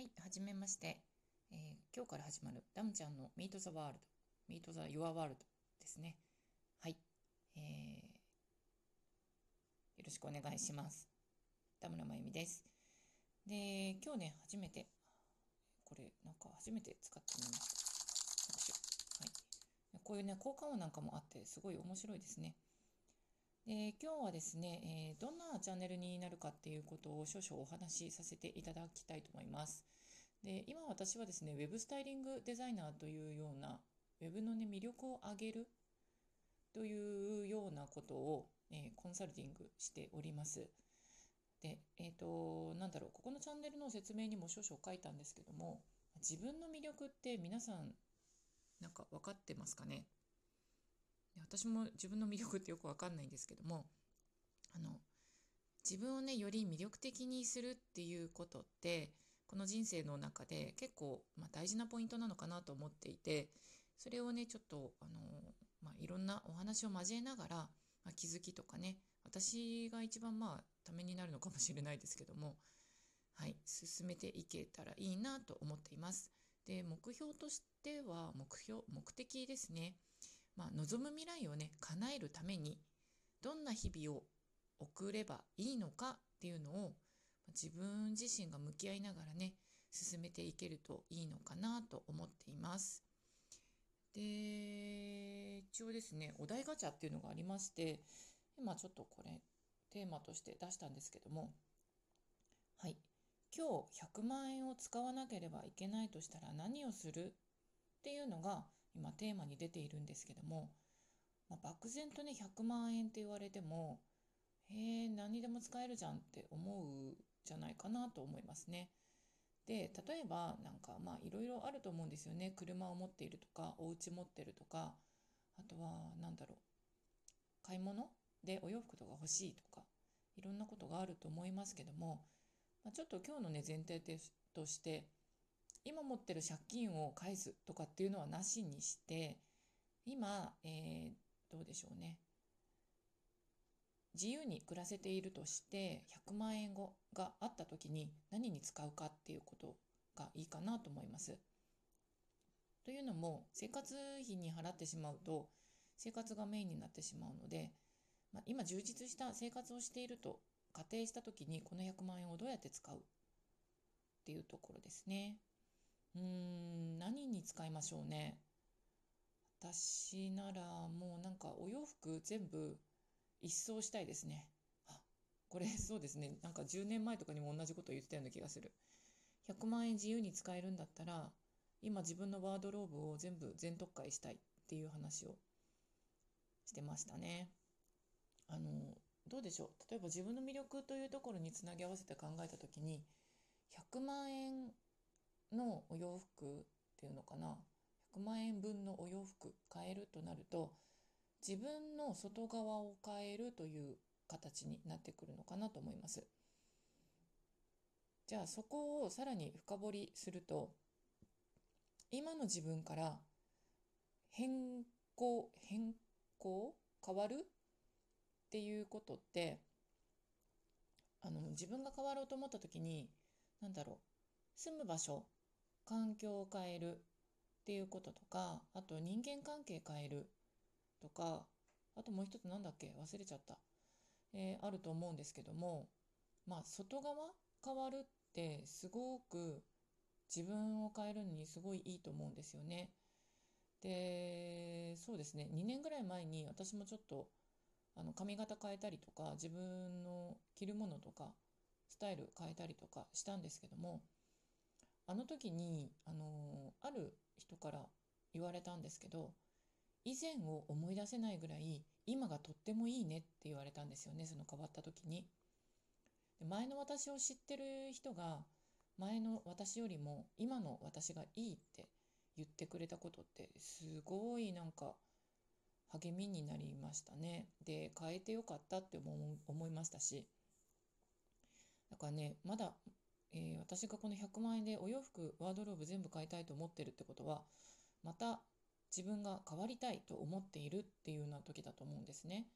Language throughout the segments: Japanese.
はい、はじめまして、えー今日から始まるダムちゃんの Meet the World、Meet the Your World ですね。はい、えーよろしくお願いします。田村真由美です。で、今日ね、初めて、これ、なんか初めて使ってみました。はい。こういうね、効果音なんかもあって、すごい面白いですね。で今日はですね、えーどんなチャンネルになるかっていうことを少々お話しさせていただきたいと思います。で今私はですね、ウェブスタイリングデザイナーというような、ウェブの、ね、魅力を上げるというようなことを、えーコンサルティングしております。で、えっ、と、なんだろう、ここのチャンネルの説明にも少々書いたんですけども、自分の魅力って皆さん、なんか分かってますかね？で私も自分の魅力ってよくわかんないんですけどもあの自分をねより魅力的にするっていうことってこの人生の中で結構、まあ、大事なポイントなのかなと思っていてそれをねちょっとあの、まあ、いろんなお話を交えながら、まあ、気づきとかね私が一番まあためになるのかもしれないですけどもはい進めていけたらいいなと思っています。で目標としては目標目的ですね。まあ、望む未来をね叶えるためにどんな日々を送ればいいのかっていうのを自分自身が向き合いながらね進めていけるといいのかなと思っています。で一応ですねお題ガチャっていうのがありまして今ちょっとこれテーマとして出したんですけどもはい今日100万円を使わなければいけないとしたら何をするっていうのが今テーマに出ているんですけども、まあ、漠然とね100万円って言われてもへえ何にでも使えるじゃんって思うじゃないかなと思いますね。で例えばなんかまあいろいろあると思うんですよね車を持っているとかお家持ってるとかあとは何だろう買い物でお洋服とか欲しいとかいろんなことがあると思いますけども、まあ、ちょっと今日のね前提として今持ってる借金を返すとかっていうのはなしにして今、えーどうでしょうね自由に暮らせているとして100万円後があった時に何に使うかっていうことがいいかなと思います。というのも生活費に払ってしまうと生活がメインになってしまうので、まあ、今充実した生活をしていると仮定した時にこの100万円をどうやって使うっていうところですね。うん何に使いましょうね。私ならもうなんかお洋服全部一掃したいですね。あこれ そうですね。なんか10年前とかにも同じこと言ってたような気がする。100万円自由に使えるんだったら今自分のワードローブを全部全特化したいっていう話をしてましたね。あのどうでしょう例えば自分の魅力というところにつなぎ合わせて考えた時に100万円のお洋服っていうのかな100万円分のお洋服買えるとなると自分の外側を変えるという形になってくるのかなと思います。じゃあそこをさらに深掘りすると今の自分から変更変更変わるっていうことってあの自分が変わろうと思った時に何だろう住む場所環境を変えるっていうこととかあと人間関係変えるとかあともう一つなんだっけ？忘れちゃった、えーあると思うんですけどもまあ外側変わるってすごく自分を変えるのにすごいいいと思うんですよね。でそうですね。2年ぐらい前に私もちょっとあの髪型変えたりとか自分の着るものとかスタイル変えたりとかしたんですけどもあの時にあのある人から言われたんですけど以前を思い出せないぐらい今がとってもいいねって言われたんですよねその変わった時に。前の私を知ってる人が前の私よりも今の私がいいって言ってくれたことってすごいなんか励みになりましたね。で変えてよかったって思う思いましたしだからねまだ、えー私がこの100万円でお洋服ワードローブ全部買いたいと思ってるってことはまた自分が変わりたいと思っているっていうような時だと思うんですね。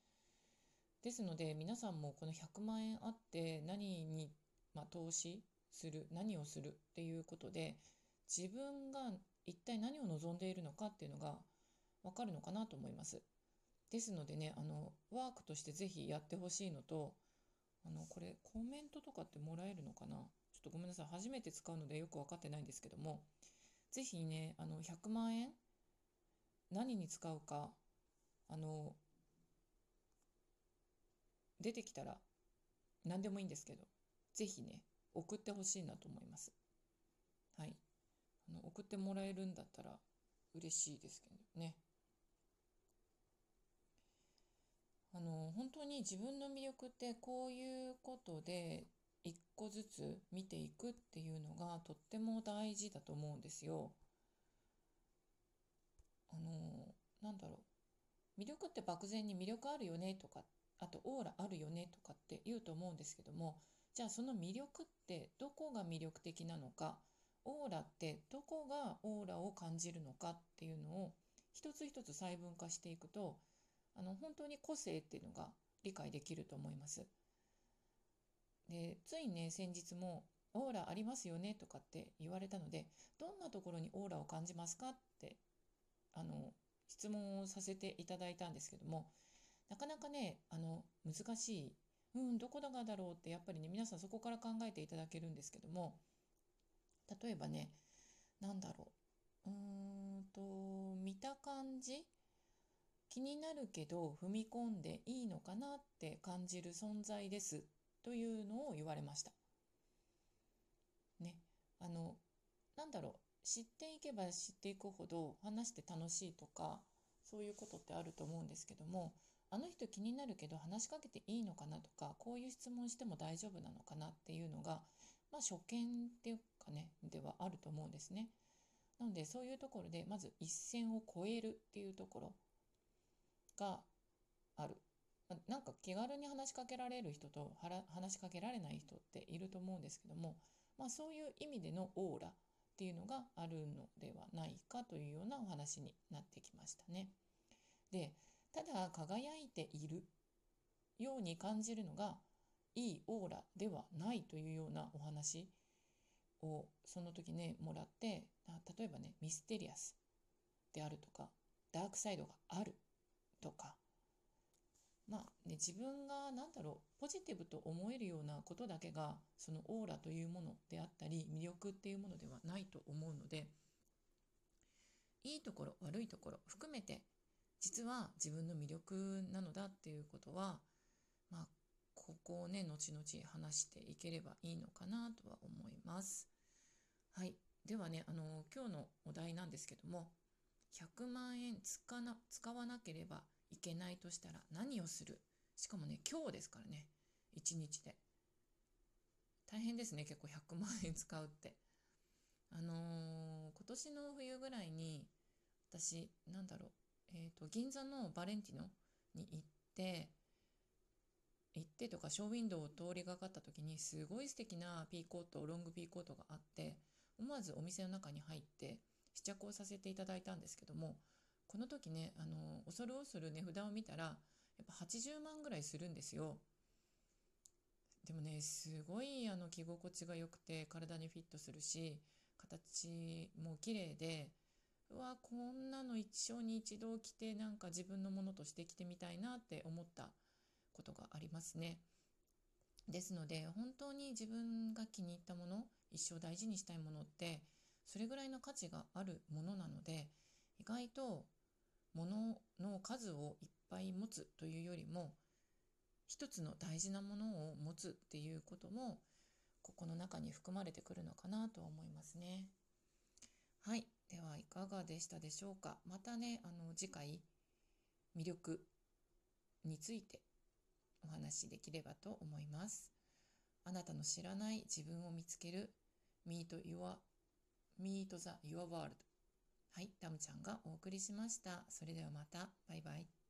ですので皆さんもこの100万円あって何に、まあ、投資する何をするっていうことで自分が一体何を望んでいるのかっていうのがわかるのかなと思います。ですのでねあのワークとしてぜひやってほしいのとあのこれコメントとかってもらえるのかな？とごめんなさい。初めて使うのでよく分かってないんですけどもぜひねあの100万円何に使うかあの出てきたら何でもいいんですけどぜひね送ってほしいなと思います。はい。あの送ってもらえるんだったら嬉しいですけどね。あの本当に自分の魅力ってこういうことで個ずつ見ていくっていうのがとっても大事だと思うんですよ。あのなんだろう魅力って漠然に魅力あるよねとかあとオーラあるよねとかって言うと思うんですけどもじゃあその魅力ってどこが魅力的なのかオーラってどこがオーラを感じるのかっていうのを一つ一つ細分化していくとあの本当に個性っていうのが理解できると思います。でついね先日も「オーラありますよね」とかって言われたのでどんなところにオーラを感じますか？ってあの質問をさせていただいたんですけどもなかなかねあの難しいうんどこだかだろうってやっぱりね皆さんそこから考えていただけるんですけども例えばね何だろううーんと見た感じ？気になるけど踏み込んでいいのかなって感じる存在です。というのを言われました。ね、あのなんだろう知っていけば知っていくほど話して楽しいとかそういうことってあると思うんですけどもあの人気になるけど話しかけていいのかなとかこういう質問しても大丈夫なのかなっていうのが、まあ、初見っていうかねではあると思うんですね。なのでそういうところでまず一線を越えるっていうところがある。なんか気軽に話しかけられる人と話しかけられない人っていると思うんですけども、まあ、そういう意味でのオーラっていうのがあるのではないかというようなお話になってきましたね。でただ輝いているように感じるのがいいオーラではないというようなお話をその時ねもらって例えばねミステリアスであるとかダークサイドがあるとかまあね自分が何だろうポジティブと思えるようなことだけがそのオーラというものであったり魅力っていうものではないと思うのでいいところ悪いところ含めて実は自分の魅力なのだっていうことはまあここをね後々話していければいいのかなとは思います。はい、ではねあの今日のお題なんですけども100万円使な使わなければいけないとしたら何をする？しかもね今日ですからね。1日で。大変ですね結構100万円使うって。あのー、今年の冬ぐらいに私なんだろう。えーと、銀座のバレンティノに行って行ってとかショーウィンドウを通りがかった時にすごい素敵なピーコートロングピーコートがあって思わずお店の中に入って試着をさせていただいたんですけどもこの時ねあの恐る恐る値札を見たらやっぱ80万ぐらいするんですよでもねすごいあの着心地が良くて体にフィットするし形も綺麗でうわこんなの一生に一度着てなんか自分のものとして着てみたいなって思ったことがありますね。ですので本当に自分が気に入ったもの一生大事にしたいものってそれぐらいの価値があるものなので意外と物の数をいっぱい持つというよりも一つの大事なものを持つっていうこともここの中に含まれてくるのかなと思いますね。はい。ではいかがでしたでしょうかまたねあの次回魅力についてお話しできればと思いますあなたの知らない自分を見つける Meet Your Meet the Your World はいタムちゃんがお送りしました。それではまた。バイバイ。